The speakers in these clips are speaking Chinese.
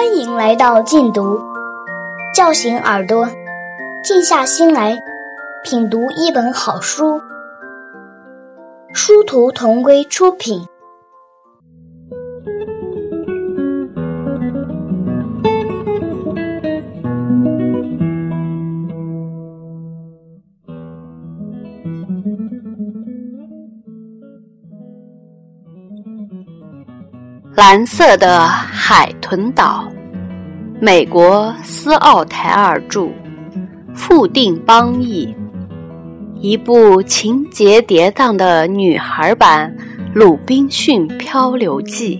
欢迎来到禁毒，叫醒耳朵，静下心来品读一本好书。殊途同归出品。蓝色的海豚岛，美国斯奥台尔著，富定邦译，一部情节跌宕的女孩版《鲁滨逊漂流记》。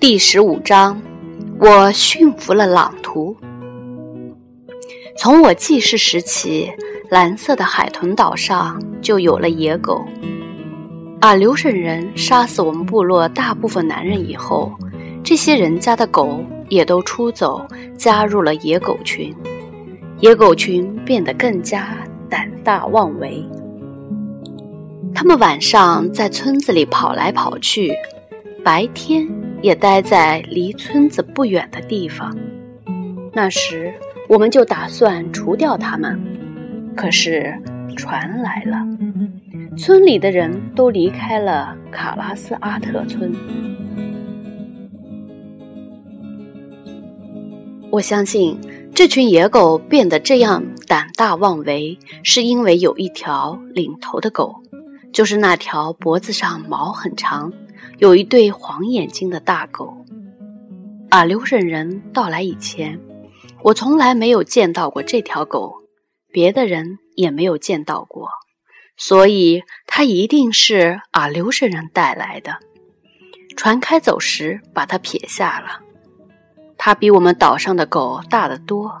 第十五章。我驯服了朗图。从我记事时起，蓝色的海豚岛上就有了野狗。阿留申人杀死我们部落大部分男人以后，这些人家的狗也都出走，加入了野狗群。野狗群变得更加胆大妄为。他们晚上在村子里跑来跑去，白天。也待在离村子不远的地方。那时，我们就打算除掉他们。可是，船来了，村里的人都离开了卡拉斯阿特村。我相信，这群野狗变得这样胆大妄为，是因为有一条领头的狗，就是那条脖子上毛很长。有一对黄眼睛的大狗。阿留申人到来以前，我从来没有见到过这条狗，别的人也没有见到过，所以它一定是阿留申人带来的。船开走时把它撇下了。它比我们岛上的狗大得多。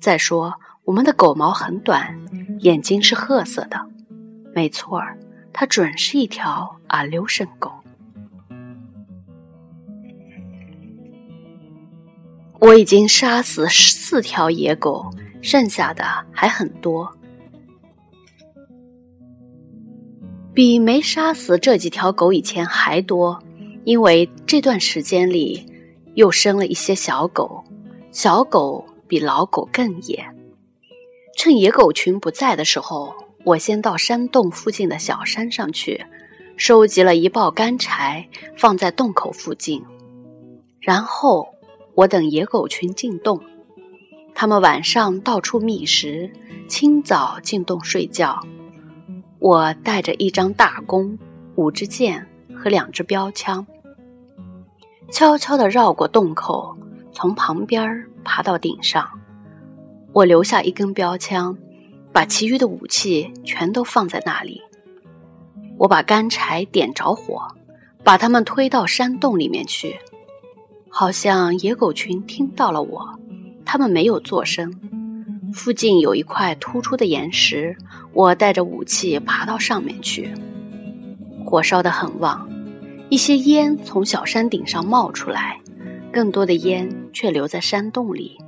再说，我们的狗毛很短，眼睛是褐色的。没错儿，它准是一条阿留申狗。我已经杀死四条野狗，剩下的还很多，比没杀死这几条狗以前还多。因为这段时间里又生了一些小狗，小狗比老狗更野。趁野狗群不在的时候，我先到山洞附近的小山上去，收集了一包干柴，放在洞口附近，然后。我等野狗群进洞，它们晚上到处觅食，清早进洞睡觉。我带着一张大弓、五支箭和两支标枪，悄悄地绕过洞口，从旁边爬到顶上。我留下一根标枪，把其余的武器全都放在那里。我把干柴点着火，把它们推到山洞里面去。好像野狗群听到了我，它们没有作声。附近有一块突出的岩石，我带着武器爬到上面去。火烧得很旺，一些烟从小山顶上冒出来，更多的烟却留在山洞里。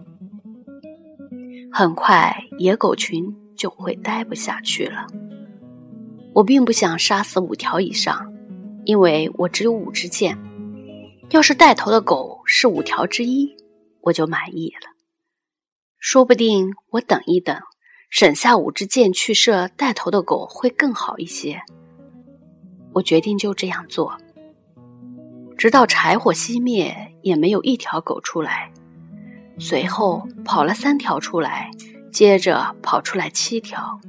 很快，野狗群就会待不下去了。我并不想杀死五条以上，因为我只有五支箭。要是带头的狗是五条之一，我就满意了。说不定我等一等，省下五支箭去射带头的狗会更好一些。我决定就这样做，直到柴火熄灭，也没有一条狗出来。随后跑了三条出来，接着跑出来七条，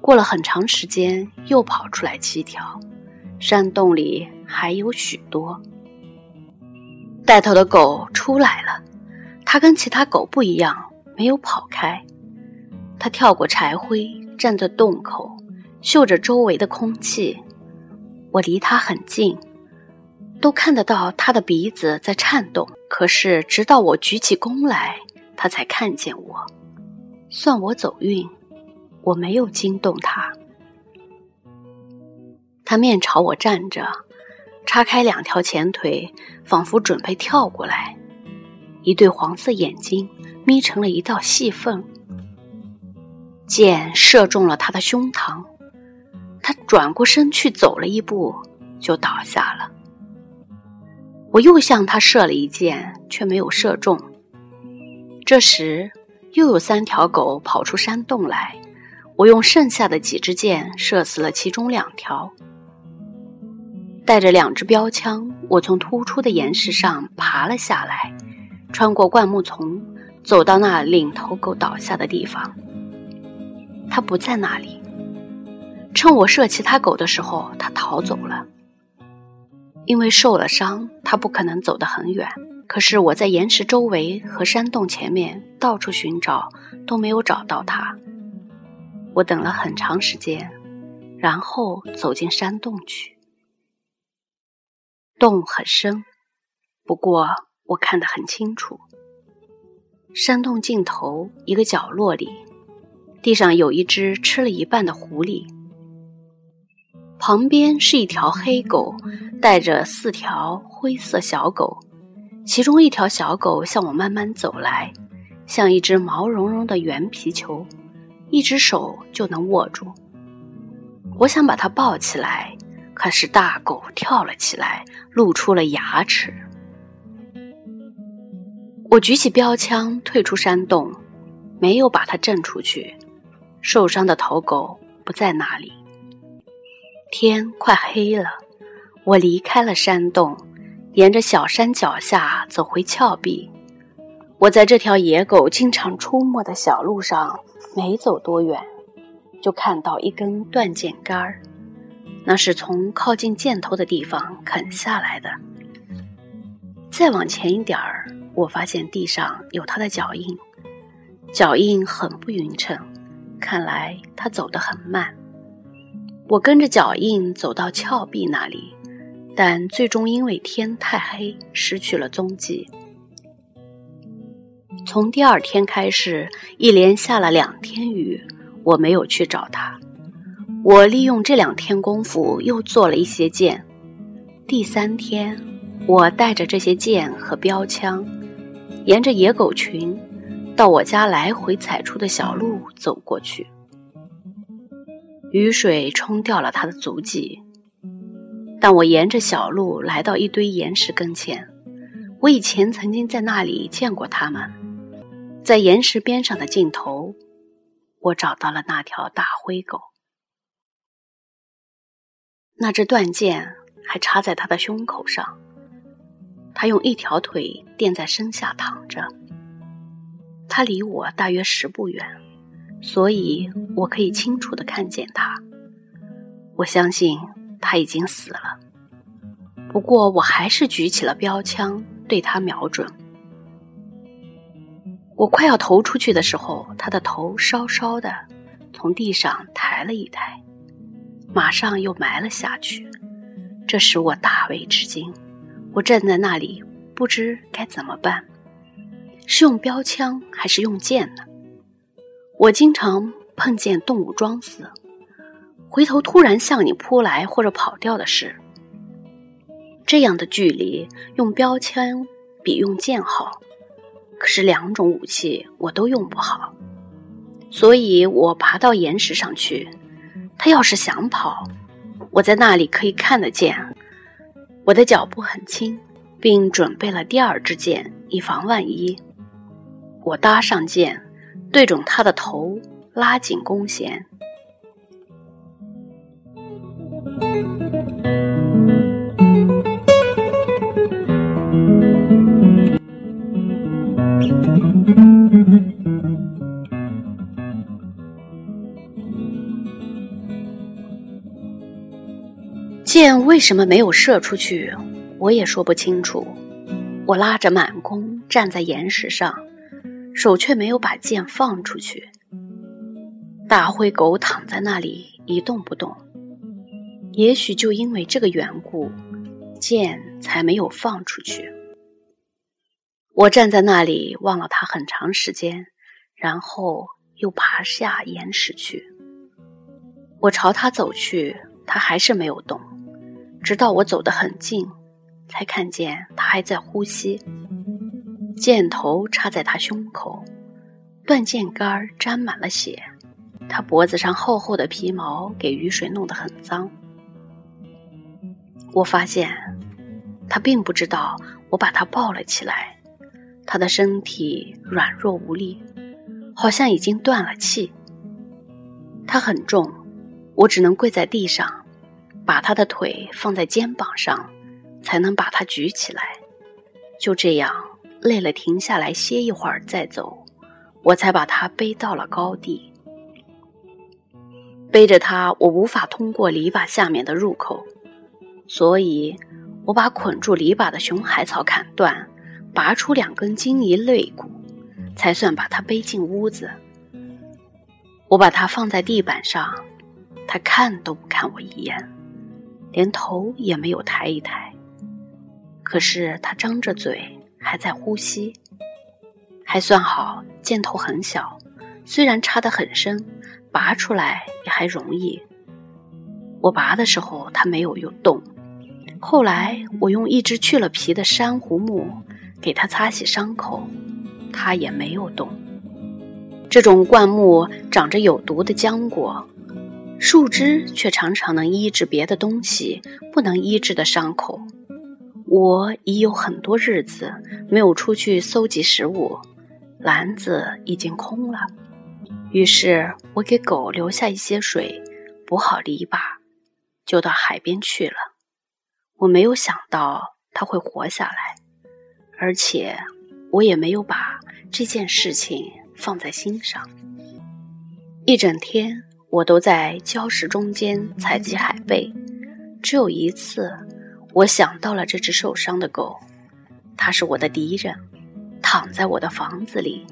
过了很长时间又跑出来七条。山洞里还有许多。带头的狗出来了，它跟其他狗不一样，没有跑开。它跳过柴灰，站在洞口，嗅着周围的空气。我离它很近，都看得到它的鼻子在颤动。可是直到我举起弓来，它才看见我。算我走运，我没有惊动它。它面朝我站着。叉开两条前腿，仿佛准备跳过来。一对黄色眼睛眯成了一道细缝。箭射中了他的胸膛，他转过身去走了一步，就倒下了。我又向他射了一箭，却没有射中。这时，又有三条狗跑出山洞来，我用剩下的几支箭射死了其中两条。带着两只标枪，我从突出的岩石上爬了下来，穿过灌木丛，走到那领头狗倒下的地方。它不在那里。趁我射其他狗的时候，它逃走了。因为受了伤，它不可能走得很远。可是我在岩石周围和山洞前面到处寻找，都没有找到它。我等了很长时间，然后走进山洞去。洞很深，不过我看得很清楚。山洞尽头一个角落里，地上有一只吃了一半的狐狸，旁边是一条黑狗，带着四条灰色小狗，其中一条小狗向我慢慢走来，像一只毛茸茸的圆皮球，一只手就能握住。我想把它抱起来。可是大狗跳了起来，露出了牙齿。我举起标枪，退出山洞，没有把它震出去。受伤的头狗不在那里。天快黑了，我离开了山洞，沿着小山脚下走回峭壁。我在这条野狗经常出没的小路上，没走多远，就看到一根断箭杆儿。那是从靠近箭头的地方啃下来的。再往前一点儿，我发现地上有他的脚印，脚印很不匀称，看来他走得很慢。我跟着脚印走到峭壁那里，但最终因为天太黑，失去了踪迹。从第二天开始，一连下了两天雨，我没有去找他。我利用这两天功夫又做了一些箭。第三天，我带着这些箭和标枪，沿着野狗群到我家来回踩出的小路走过去。雨水冲掉了他的足迹，但我沿着小路来到一堆岩石跟前。我以前曾经在那里见过他们，在岩石边上的尽头，我找到了那条大灰狗。那只断剑还插在他的胸口上，他用一条腿垫在身下躺着。他离我大约十步远，所以我可以清楚的看见他。我相信他已经死了，不过我还是举起了标枪对他瞄准。我快要投出去的时候，他的头稍稍的从地上抬了一抬。马上又埋了下去，这使我大为吃惊。我站在那里，不知该怎么办，是用标枪还是用剑呢？我经常碰见动物装死，回头突然向你扑来或者跑掉的事。这样的距离，用标枪比用剑好，可是两种武器我都用不好，所以我爬到岩石上去。他要是想跑，我在那里可以看得见。我的脚步很轻，并准备了第二支箭，以防万一。我搭上箭，对准他的头，拉紧弓弦。箭为什么没有射出去，我也说不清楚。我拉着满弓站在岩石上，手却没有把箭放出去。大灰狗躺在那里一动不动，也许就因为这个缘故，箭才没有放出去。我站在那里望了它很长时间，然后又爬下岩石去。我朝它走去，它还是没有动。直到我走得很近，才看见他还在呼吸。箭头插在他胸口，断箭杆沾满了血，他脖子上厚厚的皮毛给雨水弄得很脏。我发现，他并不知道我把他抱了起来，他的身体软弱无力，好像已经断了气。他很重，我只能跪在地上，把他的腿放在肩膀上，才能把他举起来。就这样，累了停下来歇一会儿再走，我才把他背到了高地。背着他，我无法通过篱笆下面的入口。所以，我把捆住篱笆的熊海草砍断，拔出两根金银肋骨，才算把他背进屋子。我把它放在地板上，他看都不看我一眼，连头也没有抬一抬。可是他张着嘴，还在呼吸，还算好，箭头很小，虽然插得很深，拔出来也还容易。我拔的时候，他没有有动。后来，我用一只去了皮的珊瑚木给它擦洗伤口，它也没有动。这种灌木长着有毒的浆果，树枝却常常能医治别的东西不能医治的伤口。我已有很多日子没有出去搜集食物，篮子已经空了。于是我给狗留下一些水，补好篱笆，就到海边去了。我没有想到它会活下来，而且我也没有把这件事情放在心上。一整天我都在礁石中间采集海贝，只有一次我想到了这只受伤的狗，它是我的敌人，躺在我的房子里，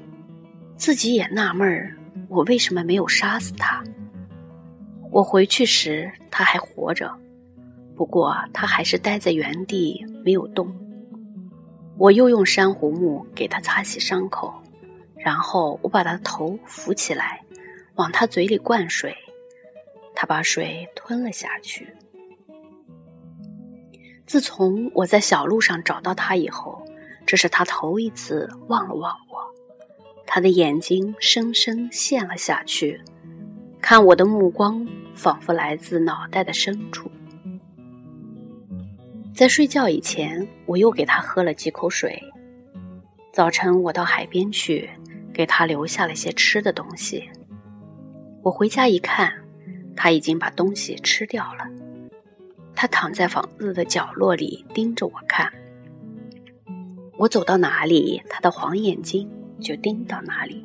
自己也纳闷儿，我为什么没有杀死它。我回去时它还活着。不过，他还是待在原地没有动。我又用珊瑚木给他擦洗伤口，然后我把他头扶起来，往他嘴里灌水，他把水吞了下去。自从我在小路上找到他以后，这是他头一次望了望我，他的眼睛深深陷了下去，看我的目光仿佛来自脑袋的深处。在睡觉以前，我又给他喝了几口水。早晨，我到海边去，给他留下了些吃的东西。我回家一看，他已经把东西吃掉了。他躺在房子的角落里盯着我看。我走到哪里，他的黄眼睛就盯到哪里。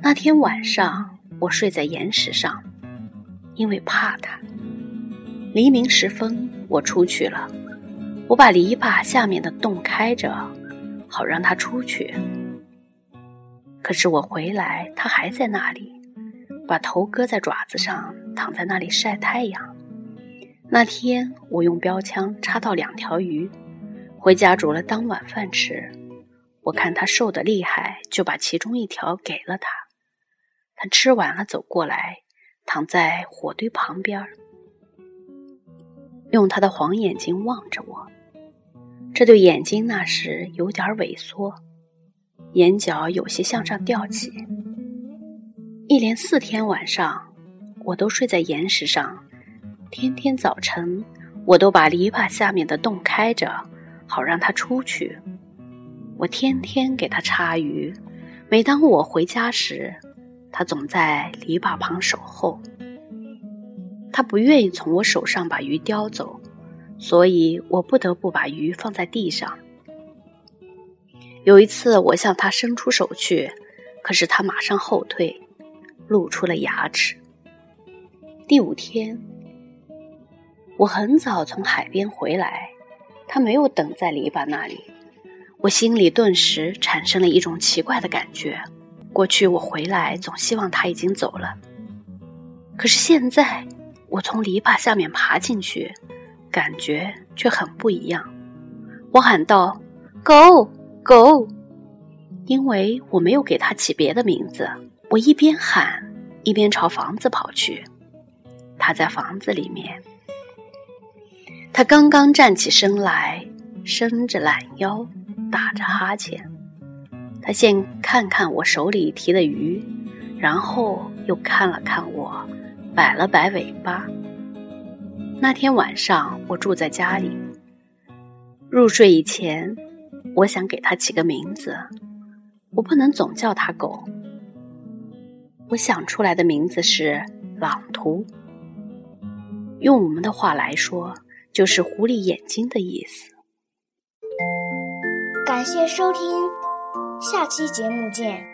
那天晚上，我睡在岩石上，因为怕他。黎明时分，我出去了。我把篱笆下面的洞开着，好让他出去。可是我回来，他还在那里，把头搁在爪子上，躺在那里晒太阳。那天我用标枪插到两条鱼，回家煮了当晚饭吃。我看它瘦得厉害，就把其中一条给了它。它吃完了，走过来，躺在火堆旁边。用他的黄眼睛望着我，这对眼睛那时有点萎缩，眼角有些向上吊起。一连四天晚上，我都睡在岩石上。天天早晨，我都把篱笆下面的洞开着，好让它出去。我天天给它插鱼，每当我回家时，它总在篱笆旁守候。他不愿意从我手上把鱼叼走，所以我不得不把鱼放在地上。有一次，我向他伸出手去，可是他马上后退，露出了牙齿。第五天，我很早从海边回来，他没有等在篱笆那里，我心里顿时产生了一种奇怪的感觉。过去我回来总希望他已经走了，可是现在。我从篱笆下面爬进去，感觉却很不一样。我喊道：“狗，狗！”因为我没有给它起别的名字。我一边喊，一边朝房子跑去。他在房子里面。他刚刚站起身来，伸着懒腰，打着哈欠。他先看看我手里提的鱼，然后又看了看我，摆了摆尾巴。那天晚上我住在家里，入睡以前，我想给它起个名字，我不能总叫它狗。我想出来的名字是朗图，用我们的话来说，就是狐狸眼睛的意思。感谢收听，下期节目见。